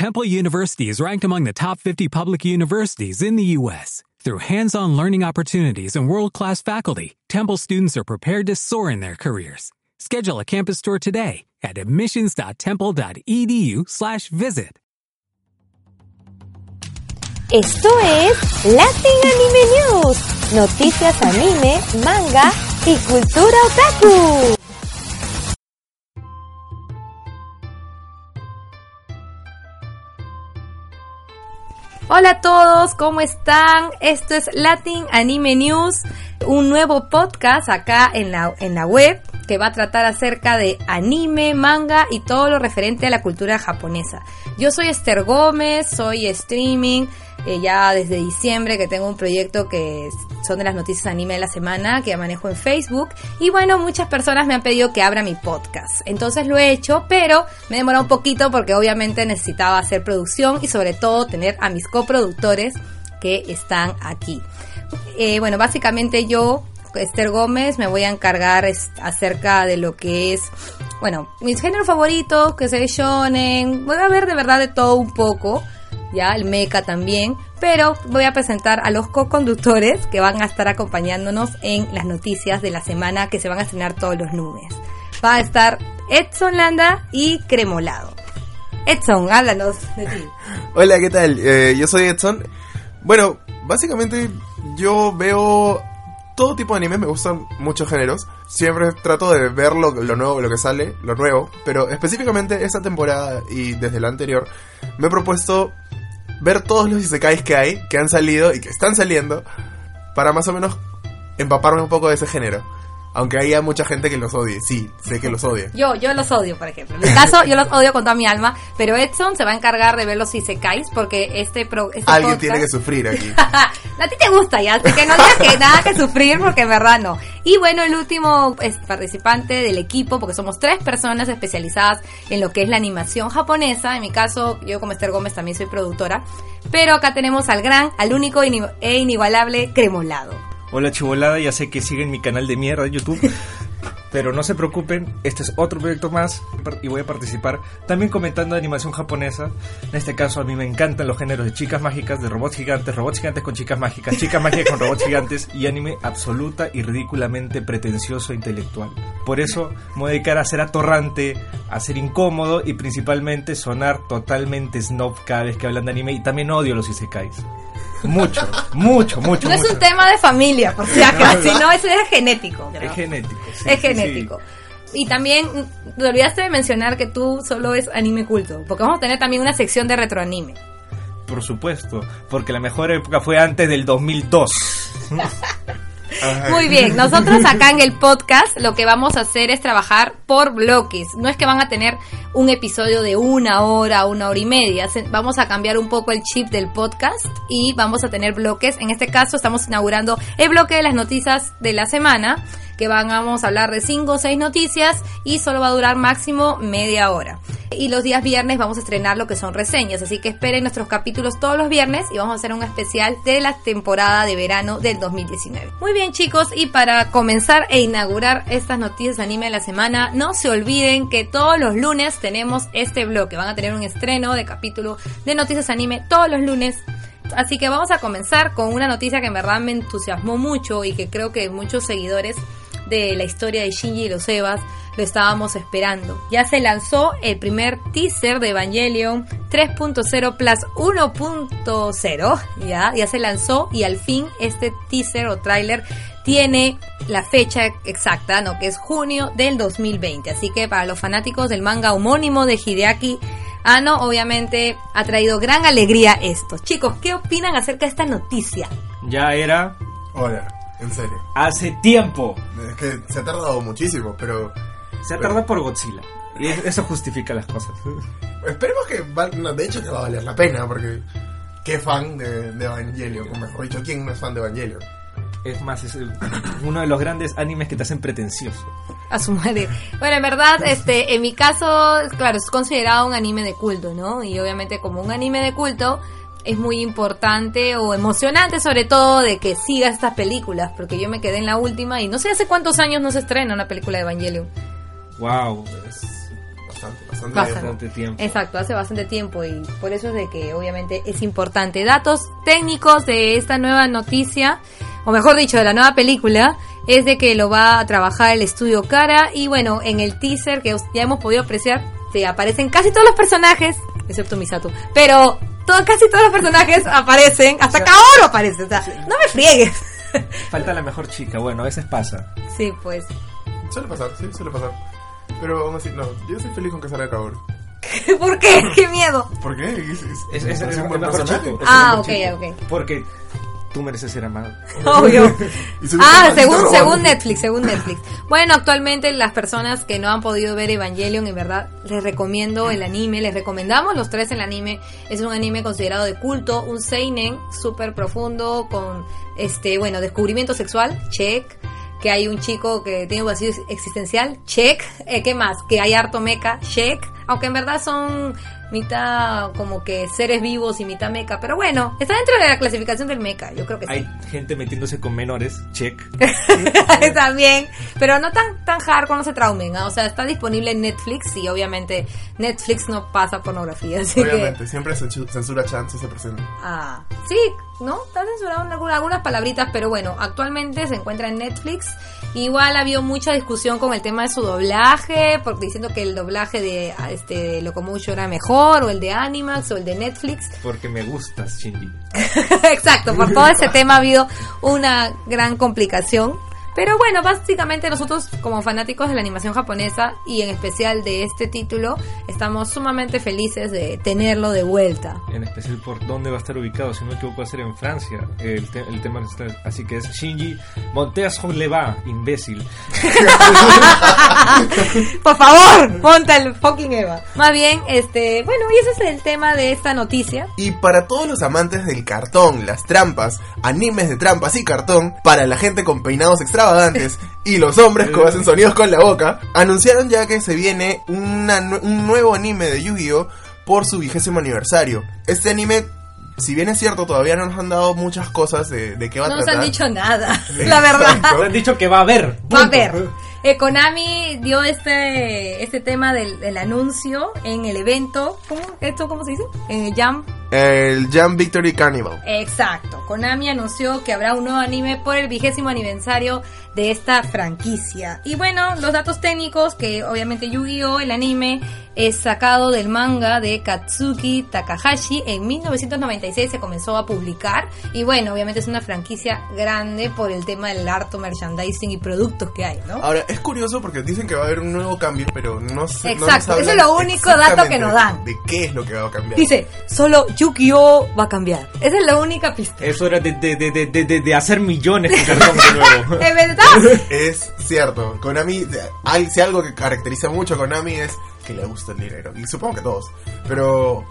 Temple University is ranked among the top 50 public universities in the U.S. Through hands-on learning opportunities and world-class faculty, Temple students are prepared to soar in their careers. Schedule a campus tour today at admissions.temple.edu/visit. Esto es Latin Anime News, noticias anime, manga y cultura otaku. Hola a todos, ¿cómo están? Esto es Latin Anime News, un nuevo podcast acá en la, en la web que va a tratar acerca de anime, manga y todo lo referente a la cultura japonesa. Yo soy Esther Gómez, soy streaming, eh, ya desde diciembre que tengo un proyecto que son de las noticias anime de la semana que manejo en Facebook y bueno, muchas personas me han pedido que abra mi podcast. Entonces lo he hecho, pero me demora un poquito porque obviamente necesitaba hacer producción y sobre todo tener a mis coproductores que están aquí. Eh, bueno, básicamente yo Esther Gómez, me voy a encargar acerca de lo que es, bueno, mis géneros favoritos, que se shonen, voy a ver de verdad de todo un poco, ya, el mecha también, pero voy a presentar a los co-conductores que van a estar acompañándonos en las noticias de la semana que se van a estrenar todos los lunes. Va a estar Edson Landa y Cremolado. Edson, háblanos de ti. Hola, ¿qué tal? Eh, yo soy Edson. Bueno, básicamente yo veo todo tipo de anime, me gustan muchos géneros. Siempre trato de ver lo, nuevo, lo que sale, lo nuevo. Pero específicamente esta temporada y desde la anterior, me he propuesto ver todos los isekais que hay, que han salido y que están saliendo, para más o menos empaparme un poco de ese género. Aunque haya mucha gente que los odie, sí, sé que los odia. Yo, yo los odio, por ejemplo. En mi caso, yo los odio con toda mi alma, pero Edson se va a encargar de ver los isekais porque este, pro, este Alguien tiene que sufrir aquí. a ti te gusta ya, así que no digas que nada que sufrir porque en verdad no. Y bueno, el último es participante del equipo, porque somos tres personas especializadas en lo que es la animación japonesa. En mi caso, yo como Esther Gómez también soy productora. Pero acá tenemos al gran, al único e inigualable Cremolado. Hola chivolada, ya sé que siguen mi canal de mierda de YouTube. Pero no se preocupen, este es otro proyecto más y voy a participar también comentando animación japonesa. En este caso a mí me encantan los géneros de chicas mágicas, de robots gigantes, robots gigantes con chicas mágicas, chicas mágicas con robots gigantes y anime absoluta y ridículamente pretencioso e intelectual. Por eso me voy a dedicar a ser atorrante, a ser incómodo y principalmente sonar totalmente snob cada vez que hablan de anime y también odio los isekais. Mucho, mucho, mucho. No es un tema de familia, por si acaso, sino eso es genético. Es genético. es genético. Y también te olvidaste de mencionar que tú solo es anime culto, porque vamos a tener también una sección de retroanime. Por supuesto, porque la mejor época fue antes del 2002. Muy bien, nosotros acá en el podcast lo que vamos a hacer es trabajar por bloques. No es que van a tener un episodio de una hora, una hora y media. Vamos a cambiar un poco el chip del podcast y vamos a tener bloques. En este caso estamos inaugurando el bloque de las noticias de la semana que vamos a hablar de 5 o 6 noticias y solo va a durar máximo media hora. Y los días viernes vamos a estrenar lo que son reseñas, así que esperen nuestros capítulos todos los viernes y vamos a hacer un especial de la temporada de verano del 2019. Muy bien chicos, y para comenzar e inaugurar estas noticias de anime de la semana, no se olviden que todos los lunes tenemos este bloque, van a tener un estreno de capítulo de noticias anime todos los lunes Así que vamos a comenzar con una noticia que en verdad me entusiasmó mucho y que creo que muchos seguidores de la historia de Shinji y los Evas lo estábamos esperando. Ya se lanzó el primer teaser de Evangelion 3.0 plus 1.0, ya, ya se lanzó y al fin este teaser o tráiler tiene la fecha exacta, ¿no? que es junio del 2020. Así que para los fanáticos del manga homónimo de Hideaki Ano, obviamente ha traído gran alegría esto. Chicos, ¿qué opinan acerca de esta noticia? Ya era. Hola. En serio. Hace tiempo. Es que se ha tardado muchísimo, pero. Se ha tardado por Godzilla. Y eso justifica las cosas. Esperemos que. de hecho, que va a valer la pena, porque. ¿Qué fan de, de Evangelion? O mejor dicho, ¿quién no es fan de Evangelion? Es más, es uno de los grandes animes que te hacen pretencioso. A su madre. Bueno, en verdad, este, en mi caso, claro, es considerado un anime de culto, ¿no? Y obviamente como un anime de culto, es muy importante o emocionante sobre todo de que sigas estas películas, porque yo me quedé en la última y no sé hace cuántos años no se estrena una película de Evangelion. Wow, bastante, bastante. Bastante. tiempo. Bastante tiempo. Exacto, hace bastante tiempo y por eso es de que obviamente es importante. Datos técnicos de esta nueva noticia, o mejor dicho, de la nueva película, es de que lo va a trabajar el estudio Cara y bueno, en el teaser que ya hemos podido apreciar, se aparecen casi todos los personajes, excepto Misato, pero todo, casi todos los personajes aparecen, hasta Kaoru aparece, o sea, no me friegues. Falta la mejor chica, bueno, a veces pasa. sí, pues. Suele pasar, sí, suele pasar. Pero aún así, no, yo soy feliz con que salga Kaoru. ¿Por qué? ¡Qué miedo! ¿Por qué? Es, Es, es, es un buen personaje. Ah, ok, chico. ok. Porque tú mereces ser amado. Obvio. Ah, según, según Netflix, según Netflix. Bueno, actualmente las personas que no han podido ver Evangelion, en verdad, les recomiendo el anime, les recomendamos los tres el anime. Es un anime considerado de culto, un seinen súper profundo con, este, bueno, descubrimiento sexual, check. Que hay un chico que tiene un vacío existencial, check. Eh, ¿Qué más? Que hay harto mecha, check. Aunque en verdad son mitad como que seres vivos y mitad mecha. Pero bueno, está dentro de la clasificación del mecha, yo creo que sí. Hay gente metiéndose con menores, check. también, pero no tan tan hardcore, no se traumen, ¿ah? o sea, está disponible en Netflix y obviamente Netflix no pasa pornografía, así Obviamente, que siempre censu- censura chance se presenta. ah, sí, ¿no? Está censurado en algunas, palabritas, pero bueno, actualmente se encuentra en Netflix. Igual ha habido mucha discusión con el tema de su doblaje, porque diciendo que el doblaje de este de Locomotion era mejor, o el de Animax, o el de Netflix. Porque me gustas, Shinji. Exacto, por todo ese tema ha habido una gran complicación. Pero bueno, básicamente nosotros como fanáticos de la animación japonesa y en especial de este título, estamos sumamente felices de tenerlo de vuelta. En especial por dónde va a estar ubicado. Si no me equivoco, va a ser en Francia. El, te- el tema está- Así que es Shinji Monteas le va, imbécil. Por favor, ponte el fucking Eva. Más bien, este, bueno, y ese es el tema de esta noticia. Y para todos los amantes del cartón, las trampas, animes de trampas y cartón, para la gente con peinados extravagantes y los hombres que hacen sonidos con la boca, anunciaron ya que se viene una un nuevo anime de Yu-Gi-Oh! por su vigésimo aniversario. Este anime, si bien es cierto, todavía no nos han dado muchas cosas de, de qué va No a nos tratar. han dicho nada, la verdad. Te han dicho que va a haber. Va a punto. ver. Eh, Konami dio este este tema del, del anuncio en el evento. ¿Cómo? ¿Esto cómo se dice? En el Jam. El Jam Victory Carnival. Exacto. Konami anunció que habrá un nuevo anime por el vigésimo aniversario de esta franquicia. Y bueno, los datos técnicos, que obviamente Yu-Gi-Oh! el anime es sacado del manga de Katsuki Takahashi. En 1996 se comenzó a publicar. Y bueno, obviamente es una franquicia grande por el tema del harto merchandising y productos que hay, ¿no? Ahora, es curioso porque dicen que va a haber un nuevo cambio, pero no sé. no Exacto, nos eso es lo único dato que nos dan. De qué es lo que va a cambiar. Dice, solo Yu-Gi-Oh va a cambiar. Esa es la única pista. Eso era de, de, de, de, de, de hacer millones de cartón de nuevo. ¿Es verdad? Es cierto, Konami, hay- si algo que caracteriza mucho a Konami es que le gusta el dinero. Y supongo que todos. Pero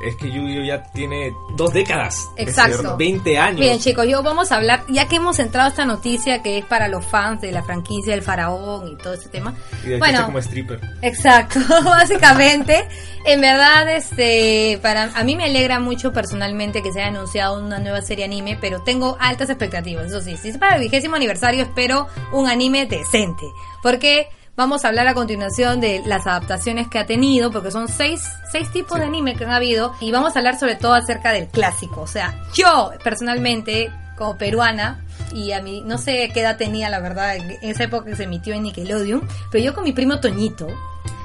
Es que Yu-Gi-Oh ya tiene dos décadas. Exacto. cierto. 20 años. Bien, chicos, yo vamos a hablar, ya que hemos entrado a esta noticia que es para los fans de la franquicia del faraón y todo ese tema. Y de Bueno, como stripper. Exacto, básicamente, en verdad, este, para a mí me alegra mucho personalmente que se haya anunciado una nueva serie anime, pero tengo altas expectativas, eso sí, si es para el vigésimo aniversario espero un anime decente, porque vamos a hablar a continuación de las adaptaciones que ha tenido, porque son seis, seis tipos de anime que han habido, y vamos a hablar sobre todo acerca del clásico, o sea, yo personalmente, como peruana, y a mí, no sé qué edad tenía, la verdad, en esa época que se emitió en Nickelodeon, pero yo con mi primo Toñito,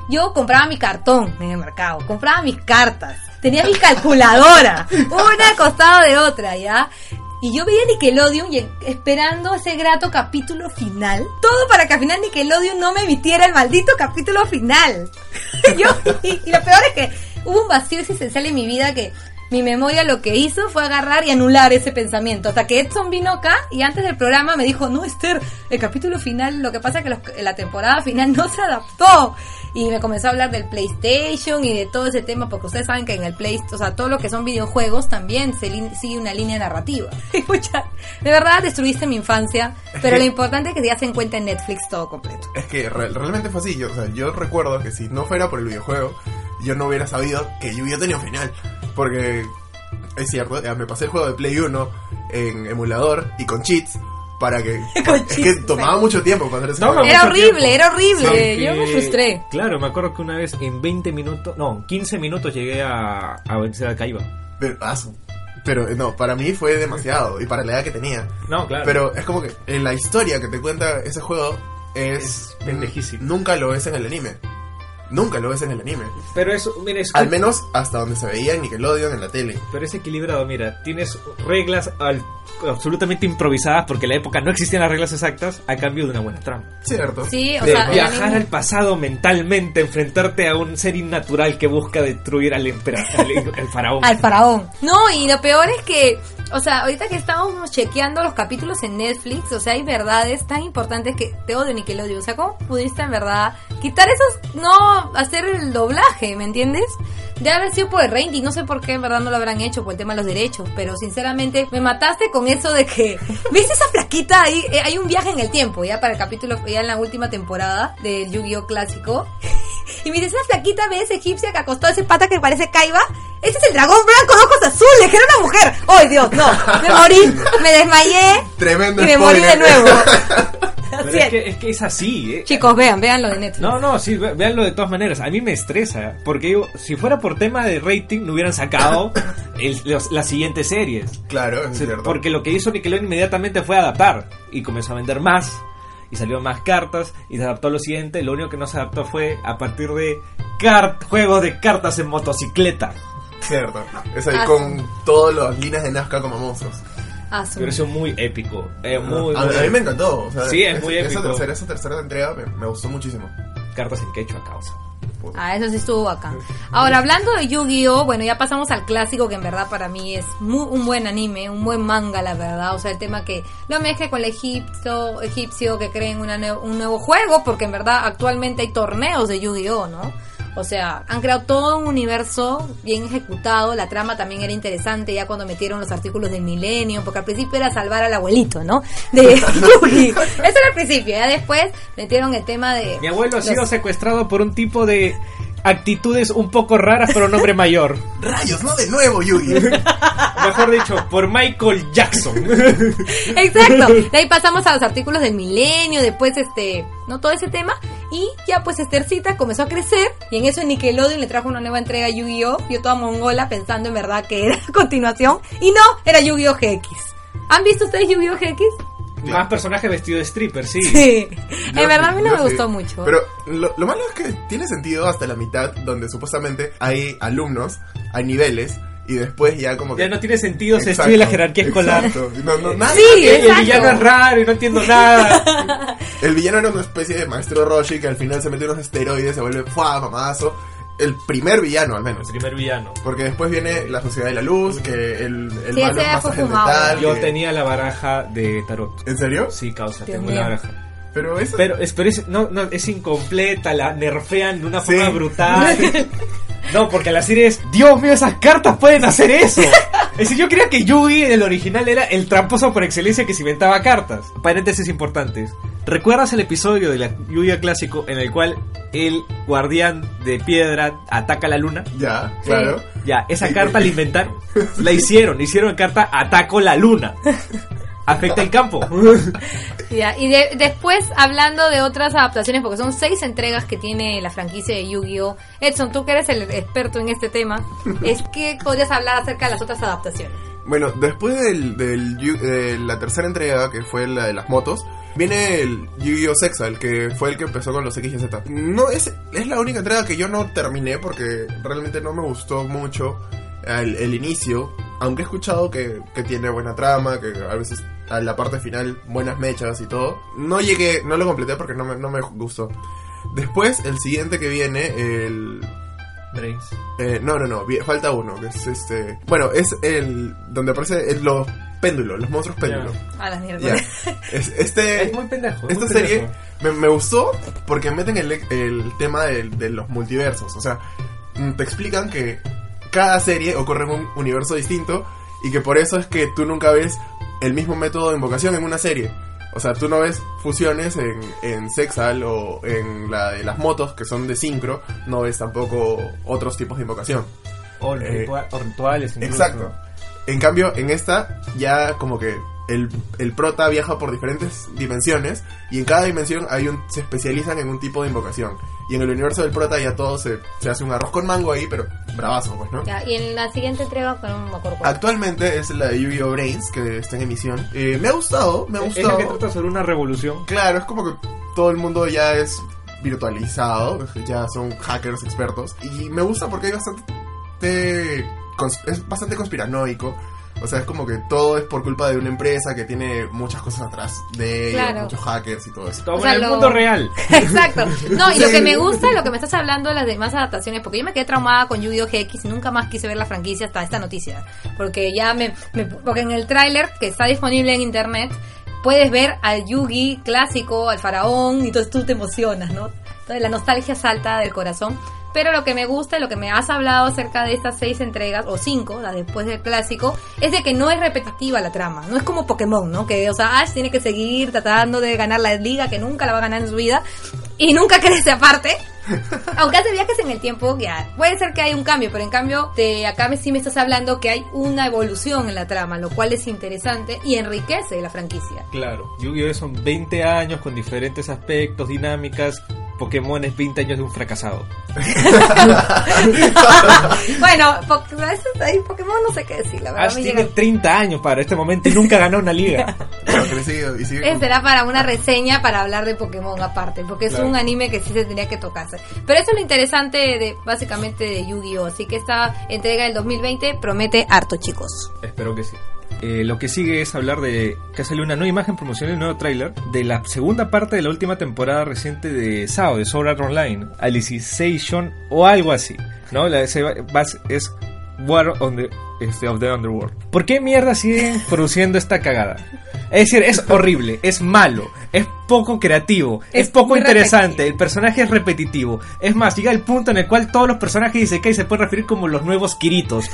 yo compraba mi cartón en el mercado, compraba mis cartas, tenía mi calculadora, una al costado de otra, ¿ya? Y yo veía Nickelodeon y esperando ese grato capítulo final. Todo para que al final Nickelodeon no me emitiera el maldito capítulo final. yo, y, y lo peor es que hubo un vacío existencial en mi vida que mi memoria lo que hizo fue agarrar y anular ese pensamiento. Hasta que Edson vino acá y antes del programa me dijo, no Esther, el capítulo final, lo que pasa es que los- la temporada final no se adaptó. Y me comenzó a hablar del PlayStation y de todo ese tema, porque ustedes saben que en el PlayStation, o sea, todo lo que son videojuegos también se sigue una línea narrativa. De verdad destruiste mi infancia, pero lo importante es que ya se encuentra en Netflix todo completo. es que re- realmente fue así. Yo, o sea, yo recuerdo que si no fuera por el videojuego, yo no hubiera sabido que Yu-Gi-Oh tenía un final. Porque es cierto, ya me pasé el juego de Play 1 en emulador y con cheats. para que... Es que tomaba mucho tiempo para hacer ese juego. Era horrible, tiempo. era horrible. Yo me frustré. Claro, me acuerdo que una vez en 20 minutos, no, 15 minutos llegué a, a vencer a Kaiba. Pero, ah, pero, no, para mí fue demasiado, y para la edad que tenía. No, claro. Pero es como que en la historia que te cuenta ese juego es... Es pendejísimo. Nunca lo ves en el anime. Nunca lo ves en el anime. Pero eso, mira, es Al menos hasta donde se veía en Nickelodeon en la tele. Pero es equilibrado, mira, tienes reglas al- absolutamente improvisadas porque en la época no existían las reglas exactas a cambio de una buena trama. Cierto. Sí, o de sea, viajar anime- al pasado mentalmente, enfrentarte a un ser innatural que busca destruir al, empera- al, al faraón. al faraón. No, y lo peor es que, o sea, ahorita que estábamos chequeando los capítulos en Netflix, o sea, hay verdades tan importantes que te odio Nickelodeon. O sea, ¿cómo pudiste en verdad quitar esos, no hacer el doblaje, ¿me entiendes? De haber sido por el rating, no sé por qué en verdad no lo habrán hecho por el tema de los derechos, pero sinceramente me mataste con eso de que, ¿viste esa flaquita ahí? Eh, hay un viaje en el tiempo, ya para el capítulo, ya en la última temporada del Yu-Gi-Oh! clásico. Y me dice, esa flaquita ves egipcia que acostó a ese pata que parece Kaiba. Ese es el dragón blanco de ojos azules, que era una mujer. ¡Ay, Dios! No, me morí, me desmayé Tremendo y me morí de nuevo. Pero es que, es que es así, ¿eh? Chicos, vean, vean lo de Netflix. No, no, sí, ve- véanlo de todas maneras. A mí me estresa, porque digo, si fuera por tema de rating, no hubieran sacado el- los- las siguientes series. Claro, es Sí, cierto. Porque lo que hizo Nickelodeon inmediatamente fue adaptar y comenzó a vender más y salieron más cartas y se adaptó a lo siguiente. Lo único que no se adaptó fue a partir de juegos de cartas en motocicleta. Cierto. Es ahí Ah, con todas las líneas de Nazca como monstruos. Ah, Pero eso es muy épico. eh, muy, a, a mí me encantó. o sea, Sí, es muy esa épico. tercera, esa tercera entrega me, me gustó muchísimo. Cartas en quechua causa. Ah, eso sí estuvo bacán. Ahora, hablando de Yu-Gi-Oh, bueno, ya pasamos al clásico que en verdad para mí es mu- un buen anime, un buen manga, la verdad. O sea, el tema que lo mezcle con el egipcio, egipcio que creen una un nuevo juego, porque en verdad actualmente hay torneos de Yu-Gi-Oh, ¿no? O sea, han creado todo un universo bien ejecutado. La trama también era interesante ya cuando metieron los artículos del milenio, porque al principio era salvar al abuelito, ¿no? De Yugi. Eso era al principio. Ya después metieron el tema de. Mi abuelo ha los- sido secuestrado por un tipo de actitudes un poco raras, pero un hombre mayor. ¡Rayos! ¡No de nuevo, Yugi! Mejor dicho, por Michael Jackson. Exacto. De ahí pasamos a los artículos del milenio, después este, no todo ese tema. Y ya pues Esthercita comenzó a crecer y en eso Nickelodeon le trajo una nueva entrega a Yu-Gi-Oh! Yo toda mongola pensando en verdad que era a continuación. Y no, era Yu-Gi-Oh! GX. ¿Han visto ustedes Yu-Gi-Oh! GX? Más personaje vestido de stripper, sí. Sí. Yo en verdad a sí, mí no me sí. gustó mucho. Pero lo, lo malo es que tiene sentido hasta la mitad, donde supuestamente hay alumnos, hay niveles, y después ya como que... Ya no tiene sentido, se destruye la jerarquía escolar. exacto. No, no, nada. Sí, El, el villano es raro y no entiendo nada. El villano era una especie de maestro Roshi que al final se mete unos esteroides, se vuelve ¡fua! mamazo. El primer villano, al menos. Primer villano. Porque después viene la Sociedad de la Luz, que el, el Sí, malo es más Yo que- tenía la baraja de tarot. ¿En serio? Sí, causa, Dios tengo mío. la baraja. Pero eso... Pero, es, pero es, no, no, es incompleta, la nerfean de una Sí. forma brutal. No, porque la serie es, Dios mío, esas cartas pueden hacer eso. Es decir, yo creía que Yugi en el original era el tramposo por excelencia que se inventaba cartas. Paréntesis importantes. ¿Recuerdas el episodio de la Yu-Gi-Oh clásico en el cual el guardián de piedra ataca a la luna? Ya, claro. Ya, esa carta la inventaron. La hicieron, hicieron carta Ataco la luna. Afecta el campo. Ya, y de- después, hablando de otras adaptaciones, porque son seis entregas que tiene la franquicia de Yu-Gi-Oh! Edson, tú que eres el experto en este tema, es que podrías hablar acerca de las otras adaptaciones. Bueno, después del, del Yu- de la tercera entrega, que fue la de las motos, viene el Yu-Gi-Oh! Sexal, que fue el que empezó con los X y Z. No, es, es la única entrega que yo no terminé porque realmente no me gustó mucho el, el inicio. Aunque he escuchado que, que tiene buena trama, que a veces a la parte final buenas mechas y todo. No llegué, no lo completé porque no me, no me gustó. Después, el siguiente que viene, el Brains. eh, no, no, no, falta uno, que es este... Bueno, es el... donde aparece el- los péndulos, los monstruos péndulos. A las mierdas. Este... Es muy pendejo. es esta muy serie pendejo. me, me gustó porque meten el, el tema de, de los multiversos. O sea, mm, te explican que cada serie ocurre en un universo distinto y que por eso es que tú nunca ves el mismo método de invocación en una serie. O sea, tú no ves fusiones en, en Sexal o en la de las motos que son de sincro, no ves tampoco otros tipos de invocación. O, Eh, o rituales. incluso. Exacto. En cambio, en esta ya como que el, el prota viaja por diferentes dimensiones y en cada dimensión hay un, se especializan en un tipo de invocación. Y en el universo del prota ya todo se, se hace un arroz con mango ahí, pero bravazo, pues, ¿no? Ya, y en la siguiente entrega, no me acuerdo. Actualmente es la de Yu-Gi-Oh! Brains, que está en emisión. Eh, me ha gustado, me ha Es la gustado. que trata sobre una revolución. Claro, es como que todo el mundo ya es virtualizado, ya son hackers expertos. Y me gusta porque hay bastante. es bastante conspiranoico. O sea, es como que todo es por culpa de una empresa que tiene muchas cosas atrás de ellos, Claro. muchos hackers y todo eso. Todo O sea, en el lo- mundo real. Exacto. No, y lo Sí. que me gusta, lo que me estás hablando de las demás adaptaciones, porque yo me quedé traumada con Yu-Gi-Oh! GX y nunca más quise ver la franquicia hasta esta noticia. Porque ya me, me- porque en el tráiler que está disponible en internet, puedes ver al Yugi clásico, al faraón, y entonces tú te emocionas, ¿no? Entonces la nostalgia salta del corazón. Pero lo que me gusta y lo que me has hablado acerca de estas seis entregas, o cinco, la después del clásico, es de que no es repetitiva la trama. No es como Pokémon, ¿no? Que, o sea, Ash tiene que seguir tratando de ganar la liga, que nunca la va a ganar en su vida, y nunca crece aparte. Aunque hace viajes en el tiempo, ya puede ser que hay un cambio, pero en cambio, de acá me, sí me estás hablando que hay una evolución en la trama, lo cual es interesante y enriquece la franquicia. Claro, Yu-Gi-Oh! son 20 años con diferentes aspectos, dinámicas. Pokémon es 20 años de un fracasado. bueno, po- a veces ahí Pokémon no sé qué decir, la verdad. Ash me tiene llega- 30 años para este momento y nunca ganó una liga. Pero crecido y sigue Ese será para una reseña para hablar de Pokémon aparte, porque es Claro. un anime que sí se tendría que tocarse. Pero eso es lo interesante de básicamente de Yu-Gi-Oh! Así que esta entrega del 2020 promete harto, chicos. Espero que sí. Eh, lo que sigue es hablar de que salió una nueva imagen promocional, un nuevo tráiler de la segunda parte de la última temporada reciente de SAO, de Sword Art Online, Alicization o algo así, ¿no? La, se va- va- es War on the, este, of the Underworld. ¿Por qué mierda siguen produciendo esta cagada? Es decir, es horrible, es malo, es poco creativo, es, Es poco interesante, repetitivo. el personaje es repetitivo. Es más, llega el punto en el cual todos los personajes de Isekai se pueden referir como los nuevos Kiritos.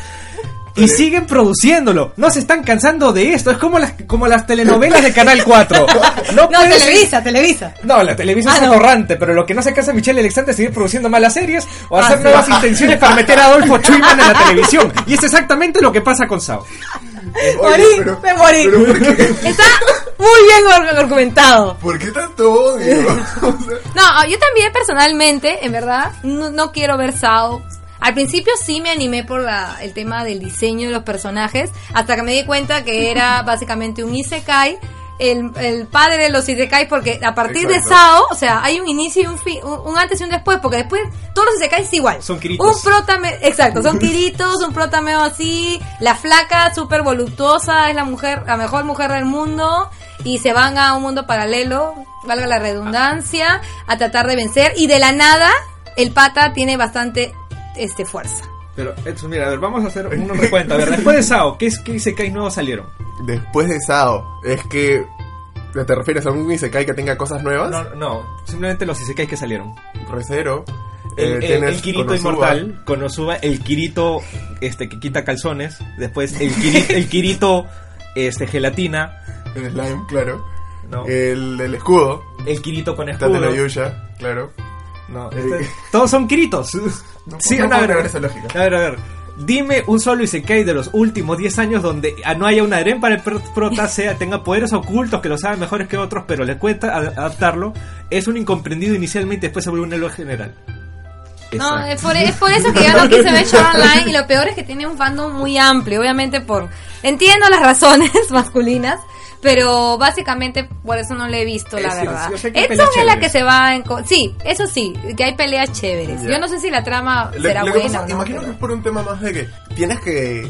Y siguen produciéndolo. No se están cansando de esto. Es como las, como las telenovelas de Canal 4. No, No, puede ser- Televisa, Televisa. No, la televisión Ah, es no. atorrante, pero lo que no se cansa Michelle Alexander es seguir produciendo malas series o Ah, hacer sí. nuevas intenciones para meter a Adolfo Chuyman en la televisión. Y es exactamente lo que pasa con Sao. Oye, Morí, pero- me morí. Está muy bien argumentado. ¿Por qué tanto odio? No, yo también personalmente, en verdad, no, no quiero ver Sao. Al principio sí me animé por la- el tema del diseño de los personajes, hasta que me di cuenta que era básicamente un Isekai, el, el padre de los Isekai, porque a partir de. Sao, o sea, hay un inicio y un, fin, un, un antes y un después, porque después todos los Isekai es igual. Son Kiritos. Un prota, me- exacto, son Kiritos, un prota medio así, la flaca, súper voluptuosa, es la mujer, la mejor mujer del mundo, y se van a un mundo paralelo, valga la redundancia, a tratar de vencer, y de la nada, el pata tiene bastante este fuerza. Pero, Edson, mira, a ver, vamos a hacer un recuento. A ver, después de Sao, ¿qué, es, qué Isekai nuevos salieron? Después de Sao, es que. ¿Te refieres a un Isekai que tenga cosas nuevas? No, no, simplemente los Isekai que salieron. Recero. El, eh, el- el Kirito Konosuba. inmortal, Konosuba, el Kirito este, que quita calzones, después el, Kiri- el Kirito este, gelatina, El slime, claro. no, El, el escudo. el Kirito con escudo. Tate no Yusha, claro. No, este- todos son Kiritos. No, sí, no a ver, negar esa lógica. a ver, a ver. Dime un solo Isekai de los últimos 10 años donde ah, no haya un harem para el pro- prota, sea, tenga poderes ocultos que lo saben mejores que otros, pero le cuesta ad- adaptarlo. Es un incomprendido inicialmente, después se vuelve un héroe general. No, es por, es por eso que yo no quise ver Art Online y lo peor es que tiene un fandom muy amplio, obviamente por... Entiendo las razones masculinas, pero básicamente por eso no lo he visto, la verdad. yo sé que hay Edson peleas es la que se va en... Sí, eso sí, que hay peleas chéveres. Yo no sé si la trama será buena pasa, o no. imagino pero- que es por un tema más de que tienes que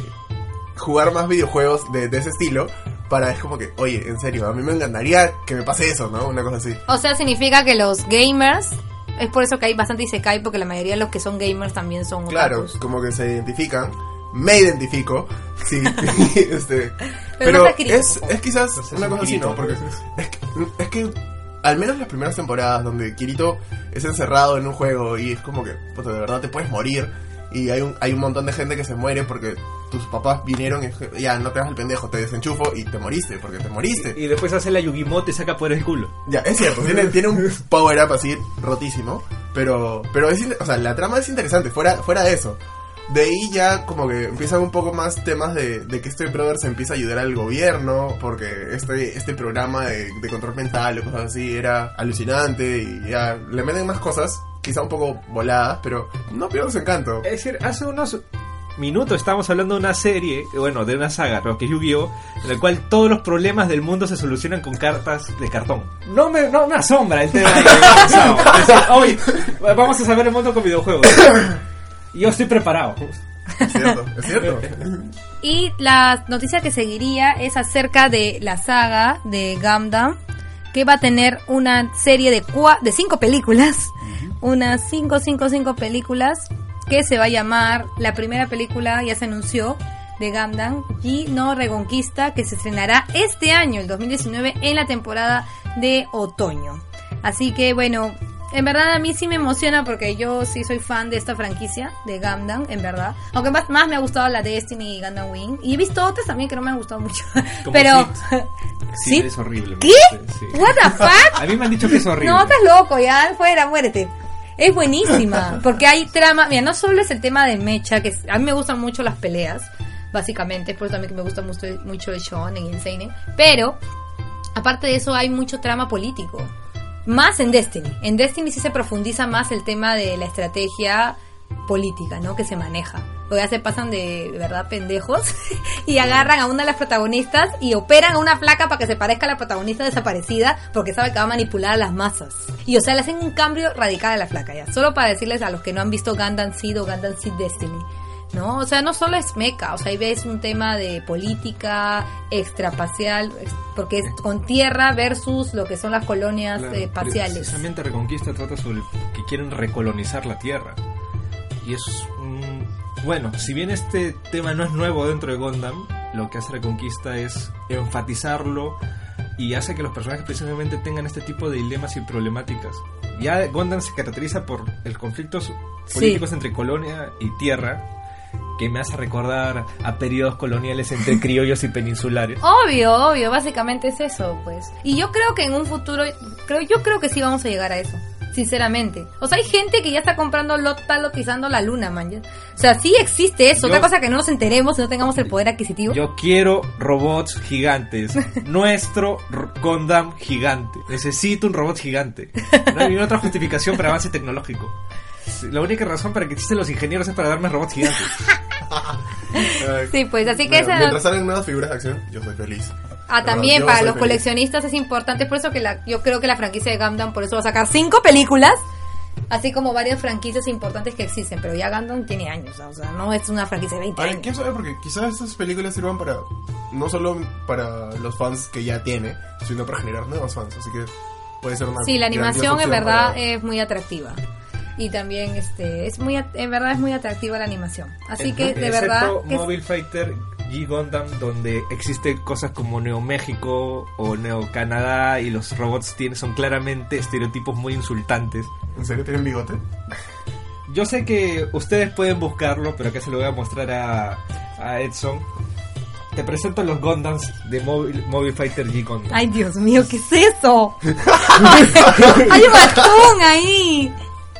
jugar más videojuegos de, de ese estilo para es como que, oye, en serio, a mí me encantaría que me pase eso, ¿no? Una cosa así. O sea, significa que los gamers... Es por eso que hay bastante Isekai, porque la mayoría de los que son gamers también son Claro, como que se identifican. Me identifico. Sí, este, Pero es, es quizás No seas una un cosa así, ¿no? Porque pues. es que, es que al menos las primeras temporadas donde Kirito es encerrado en un juego y es como que, puta, de verdad te puedes morir y hay un, hay un montón de gente que se muere porque tus papás vinieron y ya no te das el pendejo, te desenchufo y te moriste, porque te moriste. Y después hace la Yugimoto y saca poderes del culo. Ya, es cierto, tiene, tiene un power up así rotísimo, pero, pero es, in- o sea, la trama es interesante, fuera, fuera de eso. De ahí ya como que empiezan un poco más temas de, de que este brother se empieza a ayudar al gobierno, porque este, este programa de, de control mental o cosas así era alucinante y ya le meten más cosas, quizá un poco voladas, pero no pierdo su encanto. Es decir, hace unos minutos estábamos hablando de una serie, bueno, de una saga, pero que es Yu-Gi-Oh, en la cual todos los problemas del mundo se solucionan con cartas de cartón. No me, no me asombra el tema de Es decir, hoy vamos a saber el mundo con videojuegos. Yo estoy preparado. Es cierto, es cierto. Y la noticia que seguiría es acerca de la saga de Gundam, que va a tener una serie de, cua- de cinco películas, unas cinco, cinco, cinco películas, que se va a llamar, la primera película ya se anunció, de Gundam, y no Reconquista, que se estrenará este año, el 2019, en la temporada de otoño. Así que bueno, en verdad a mí sí me emociona porque yo sí soy fan de esta franquicia de Gundam, en verdad. Aunque más, más me ha gustado la Destiny y Gundam Wing. Y he visto otras también que no me han gustado mucho. Como Pero... Sí, es horrible. ¿Qué? sí. What the fuck? A mí me han dicho que es horrible. No, estás loco, ya, fuera, muérete. Es buenísima, porque hay trama, mira, no solo es el tema de mecha, que es- a mí me gustan mucho las peleas, básicamente, es por eso también que me gusta mucho, mucho el shonen y el seinen, pero, aparte de eso, hay mucho trama político. Más en Destiny. En Destiny sí se profundiza más el tema de la estrategia política, ¿no? Que se maneja. O ya se pasan de, verdad pendejos y agarran a una de las protagonistas y operan a una placa para que se parezca a la protagonista desaparecida porque sabe que va a manipular a las masas. Y o sea, le hacen un cambio radical a la placa ya. Solo para decirles a los que no han visto Gundam Seed o Gundam Seed Destiny. ¿No? O sea, no solo es mecha, o sea, ahí ves un tema de política extrapacial, ex- porque es con tierra versus lo que son las colonias Claro, eh, espaciales. Precisamente Reconquista trata sobre que quieren recolonizar la Tierra. Y es un... Bueno, si bien este tema no es nuevo dentro de Gundam, lo que hace Reconquista es enfatizarlo y hace que los personajes precisamente tengan este tipo de dilemas y problemáticas. Ya Gundam se caracteriza por el conflictos Sí. políticos entre colonia y tierra, que me hace recordar a periodos coloniales entre criollos y peninsulares. Obvio, obvio, básicamente es eso, pues. Y yo creo que en un futuro, creo, yo creo que sí vamos a llegar a eso, sinceramente. O sea, hay gente que ya está comprando, lot, está lotizando la luna, man. O sea, sí existe eso. Yo- Otra cosa que no nos enteremos y no tengamos el poder adquisitivo. Yo quiero robots gigantes. Nuestro Gundam gigante. Necesito un robot gigante. No hay ninguna otra justificación para avance tecnológico. La única razón para que existen los ingenieros es para darme robots gigantes. Sí, pues, así que bueno, esa... Mientras salen nuevas figuras de acción, yo soy feliz. Ah, Perdón, también para los feliz. coleccionistas es importante, por eso que la, yo creo que la franquicia de Gundam por eso va a sacar cinco películas, así como varias franquicias importantes que existen, pero ya Gundam tiene años, o sea, no es una franquicia de 20 Ay, años. ¿Quién sabe? Porque quizás estas películas sirvan para. No solo para los fans que ya tiene, sino para generar nuevos fans. Así que puede ser una. Sí, la animación en verdad para- es muy atractiva. Y también este es muy en verdad es muy atractiva la animación. Así que de Excepto verdad que es- Mobile Fighter G Gundam, donde existen cosas como Neo México o Neo Canadá y los robots tienen, son claramente estereotipos muy insultantes. ¿En serio tienen bigote? Yo sé que ustedes pueden buscarlo, pero acá se lo voy a mostrar a, a Edson. Te presento los Gundams de Mobile, Mobile Fighter G Gundam. Ay, Dios mío, ¿qué es eso? Hay un ahí.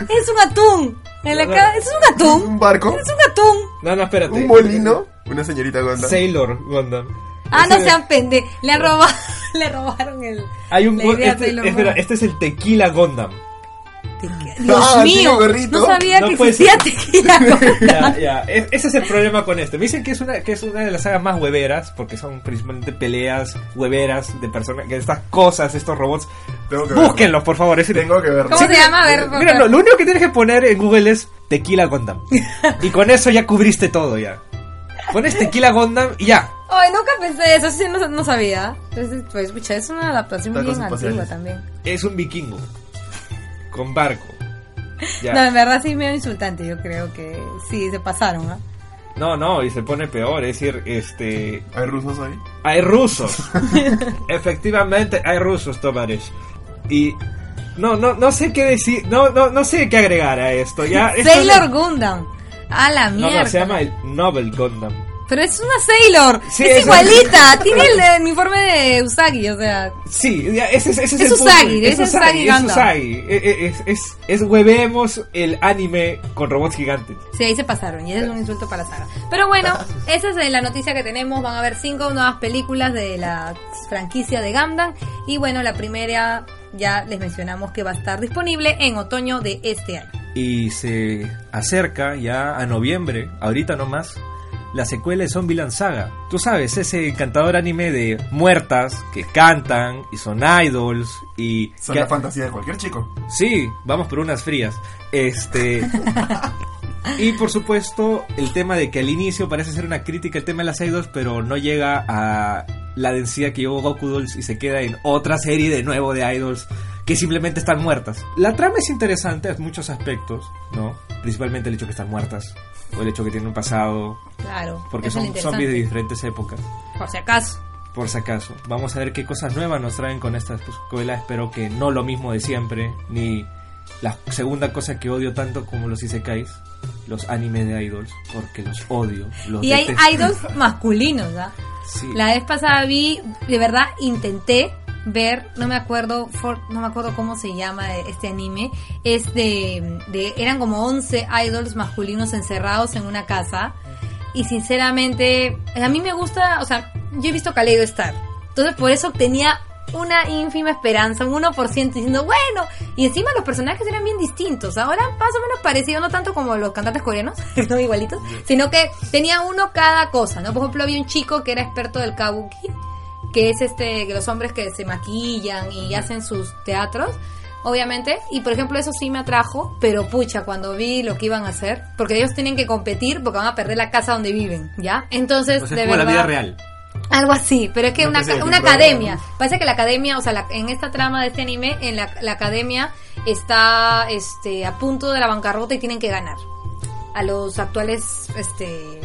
Es un atún. En la ca- Es un atún. ¿Un barco? Es un atún. No, no, espérate. ¿Un molino? Una señorita Gonda. Sailor Gundam. Ah, no Ese- sean pende. Le han robado, le robaron el. Hay un la idea a este, Sailor espera, este es el Tequila Gundam. Dios Ah, mío, tiene gorrito. no sabía No que existía ser. tequila. ya, ya. Es- ese es el problema con este. Me dicen que es una que es una de las sagas más hueveras porque son principalmente peleas hueveras de personas que estas cosas, estos robots. Tengo que verlo. Búsquenlos, por favor. Es Tengo que verlo. ¿Cómo se llama? A ver, por Mira, favor. lo, único que tienes que poner en Google es Tequila Gundam. Y con eso ya cubriste todo ya. Pones Tequila Gundam y ya. Ay, nunca pensé eso, sí, no, no sabía. Entonces, pues, pucha, es una adaptación bien antigua también. Es un vikingo. Con barco. Ya. No, en verdad sí medio insultante, yo creo que sí, se pasaron, ¿ah? No, no, y se pone peor, es decir, este... ¿Hay rusos ahí? Hay rusos. Efectivamente, hay rusos, Tomares. Y... No, no, no sé qué decir, no, no, no sé qué agregar a esto. Ya, esto Sailor no- Gundam. A la No, mierda. no, se llama el Nobel Gundam. Pero es una Sailor. Sí, es es- igualita. Tiene el, el uniforme de Usagi, o sea. Sí, ese, ese es, Es el. Usagi, es Usagi es. Usagi. Eh, eh, Es, es, es, huevemos el anime con robots gigantes. Sí, ahí se pasaron y ese es un insulto para la saga. Pero bueno, esa es la noticia que tenemos. Van a haber cinco nuevas películas de la franquicia de Gundam. Y bueno, la primera ya les mencionamos que va a estar disponible en otoño de este año. Y se acerca ya a noviembre, ahorita nomás, la secuela de Zombieland Saga. Tú sabes, ese encantador anime de muertas que cantan y son idols y... Son que- la fantasía de cualquier chico. Sí, vamos por unas frías. Este. y por supuesto, el tema de que al inicio parece ser una crítica al tema de las idols, pero no llega a la densidad que llevó Goku Dolls y se queda en otra serie de nuevo de idols que simplemente están muertas. La trama es interesante en muchos aspectos, ¿no? Principalmente el hecho que están muertas, o el hecho que tienen un pasado, Claro. porque son zombies de diferentes épocas Por si acaso. por si acaso. Vamos a ver qué cosas nuevas nos traen con esta escuela. Espero que no lo mismo de siempre, ni la segunda cosa que odio tanto como los isekais, los animes de idols, porque los odio. Los Y hay detesto. idols masculinos, ¿ah? Sí. La vez pasada vi, de verdad intenté ver, no me acuerdo, for- no me acuerdo cómo se llama este anime, es de, de- eran como 11 idols masculinos encerrados en una casa y sinceramente a mí me gusta, o sea, yo he visto Kaleido Star, entonces por eso tenía una ínfima esperanza, un 1% diciendo, bueno, y encima los personajes eran bien distintos, ahora más o menos parecidos, no tanto como los cantantes coreanos, no igualitos, sino que tenía uno cada cosa, ¿no? Por ejemplo, había un chico que era experto del kabuki, que es este, que los hombres que se maquillan y hacen sus teatros, obviamente, y por ejemplo eso sí me atrajo, pero pucha, cuando vi lo que iban a hacer, porque ellos tienen que competir porque van a perder la casa donde viven, ¿ya? Entonces, O sea, de es como la vida real. algo así, pero es que Una una, de una academia. ¿no? Parece que la academia, o sea, la- en esta trama de este anime, en la, la academia está este, a punto de la bancarrota y tienen que ganar a los actuales este,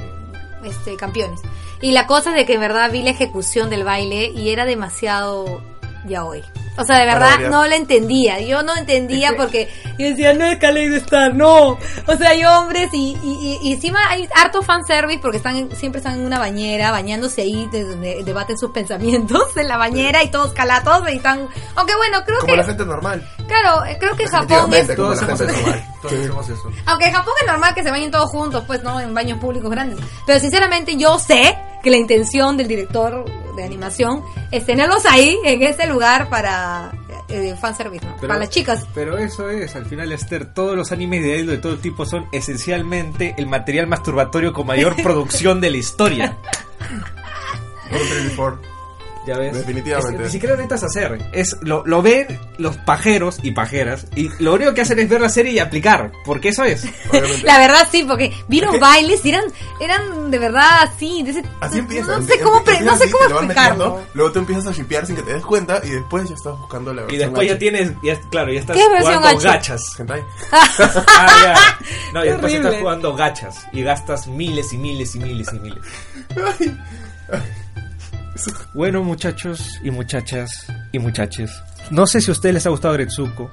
este, campeones. Y la cosa es de que en verdad vi la ejecución del baile y era demasiado ya hoy. O sea, de verdad no la entendía. Yo no entendía porque yo decía, no es Kaleido Star, no. O sea, hay hombres y, y, y- y encima hay harto fanservice porque están en- siempre están en una bañera, bañándose ahí, de donde debaten sus pensamientos en la bañera y todos calatos y están... Aunque bueno, creo Como que... la gente normal. Claro, creo que en Japón es... Todos eso. normal. Todos hacemos eso. Aunque en Japón es normal que se bañen todos juntos, pues no, en baños públicos grandes. Pero sinceramente yo sé que la intención del director de animación es tenerlos ahí, en ese lugar para eh, fanservice, ¿no? Pero- para las chicas. Pero eso es, al final, Esther, todos los animes de idol de todo tipo son esencialmente el material masturbatorio con mayor producción de la historia. Ya ves. Definitivamente. Es que ni siquiera necesitas hacer. Es, lo, lo ven los pajeros y pajeras. Y lo único que hacen es ver la serie y aplicar. Porque eso es. Obviamente. La verdad sí, porque vi los bailes y eran, eran de verdad así, de ese, Así empieza. no sé cómo, empieza no sé así, cómo explicarlo. metiendo, luego tú empiezas a shipear sin que te des cuenta y después ya estás buscando la Y versión después ya H. tienes. Ya, claro, ya estás ¿Qué es versión jugando gacha? gachas. Hentai. Ah, ya. No, y después Horrible. estás jugando gachas. Y gastas miles y miles y miles y miles. Bueno, muchachos y muchachas y muchaches. No sé si a ustedes les ha gustado Gretsuko.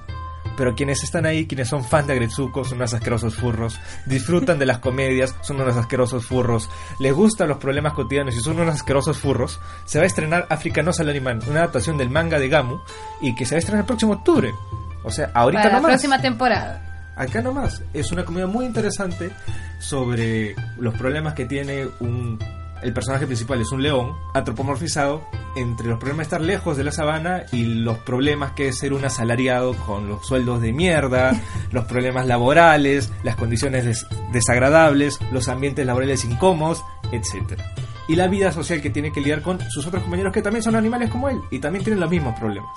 Pero quienes están ahí, quienes son fans de Gretsuko, son unos asquerosos furros. Disfrutan de las comedias, son unos asquerosos furros. Les gustan los problemas cotidianos y son unos asquerosos furros. Se va a estrenar Africa no Salaryman, una adaptación del manga de Gamu, y que se va a estrenar el próximo octubre. O sea, ahorita Para la nomás. próxima temporada. Acá nomás. Es una comedia muy interesante sobre los problemas que tiene un. El personaje principal es un león antropomorfizado entre los problemas de estar lejos de la sabana y los problemas que es ser un asalariado con los sueldos de mierda, los problemas laborales, las condiciones des- desagradables, los ambientes laborales incómodos, etc. Y la vida social que tiene que lidiar con sus otros compañeros que también son animales como él y también tienen los mismos problemas.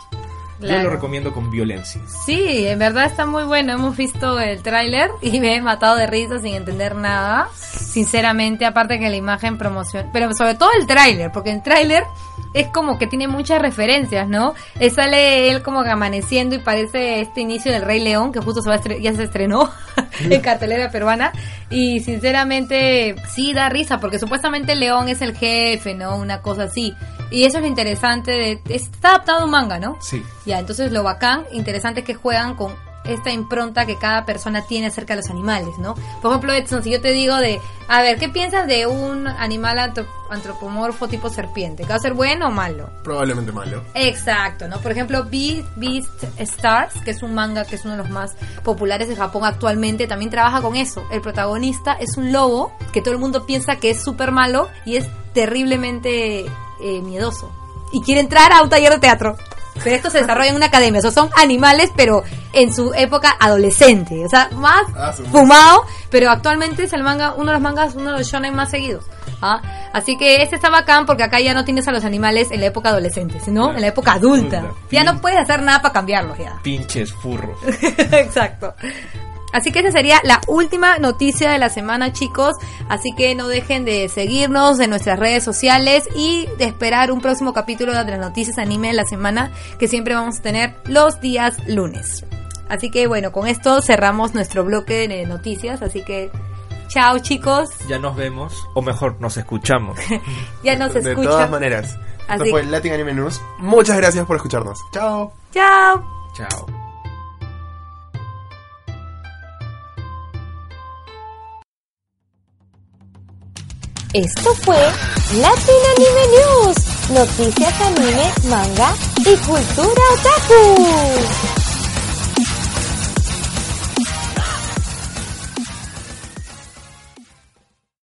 Yo lo recomiendo con violencia. Sí, en verdad está muy bueno. Hemos visto el tráiler y me he matado de risa sin entender nada. Sinceramente, aparte que la imagen promoción, pero sobre todo el tráiler, porque el tráiler es como que tiene muchas referencias, ¿no? Eh, sale él como que amaneciendo y parece este inicio del Rey León que justo se va ya se estrenó en cartelera peruana y sinceramente sí da risa porque supuestamente el León es el jefe, ¿no? Una cosa así. Y eso es lo interesante de está adaptado a un manga, ¿no? Sí. Ya, entonces lo bacán, interesante es que juegan con esta impronta que cada persona tiene acerca de los animales, ¿no? Por ejemplo, Edson, si yo te digo de, a ver, ¿qué piensas de un animal antro- antropomorfo tipo serpiente? ¿Que va a ser bueno o malo? Probablemente malo. Exacto, ¿no? Por ejemplo, Be- Beast Stars, que es un manga que es uno de los más populares de Japón actualmente, también trabaja con eso. El protagonista es un lobo que todo el mundo piensa que es súper malo y es terriblemente eh, miedoso. Y quiere entrar a un taller de teatro. Pero esto se desarrolla en una academia. O sea, son animales, pero en su época adolescente. O sea, más Ah, fumado, pero actualmente es el manga, uno de los mangas, uno de los shonen más seguidos. ¿ah? Así que este está bacán porque acá ya no tienes a los animales en la época adolescente, sino en la época adulta. Adulta. Ya no puedes hacer nada para cambiarlos ya. Pinches furros. Exacto. Así que esa sería la última noticia de la semana, chicos. Así que no dejen de seguirnos en nuestras redes sociales y de esperar un próximo capítulo de las noticias anime de la semana que siempre vamos a tener los días lunes. Así que bueno, con esto cerramos nuestro bloque de noticias. Así que chao, chicos. Ya nos vemos, o mejor, nos escuchamos. Ya nos de todas maneras. Así- Esto fue Latin Anime News. Muchas gracias por escucharnos. Chao. Chao. Chao. Esto fue Latin Anime News, noticias anime, manga y cultura otaku.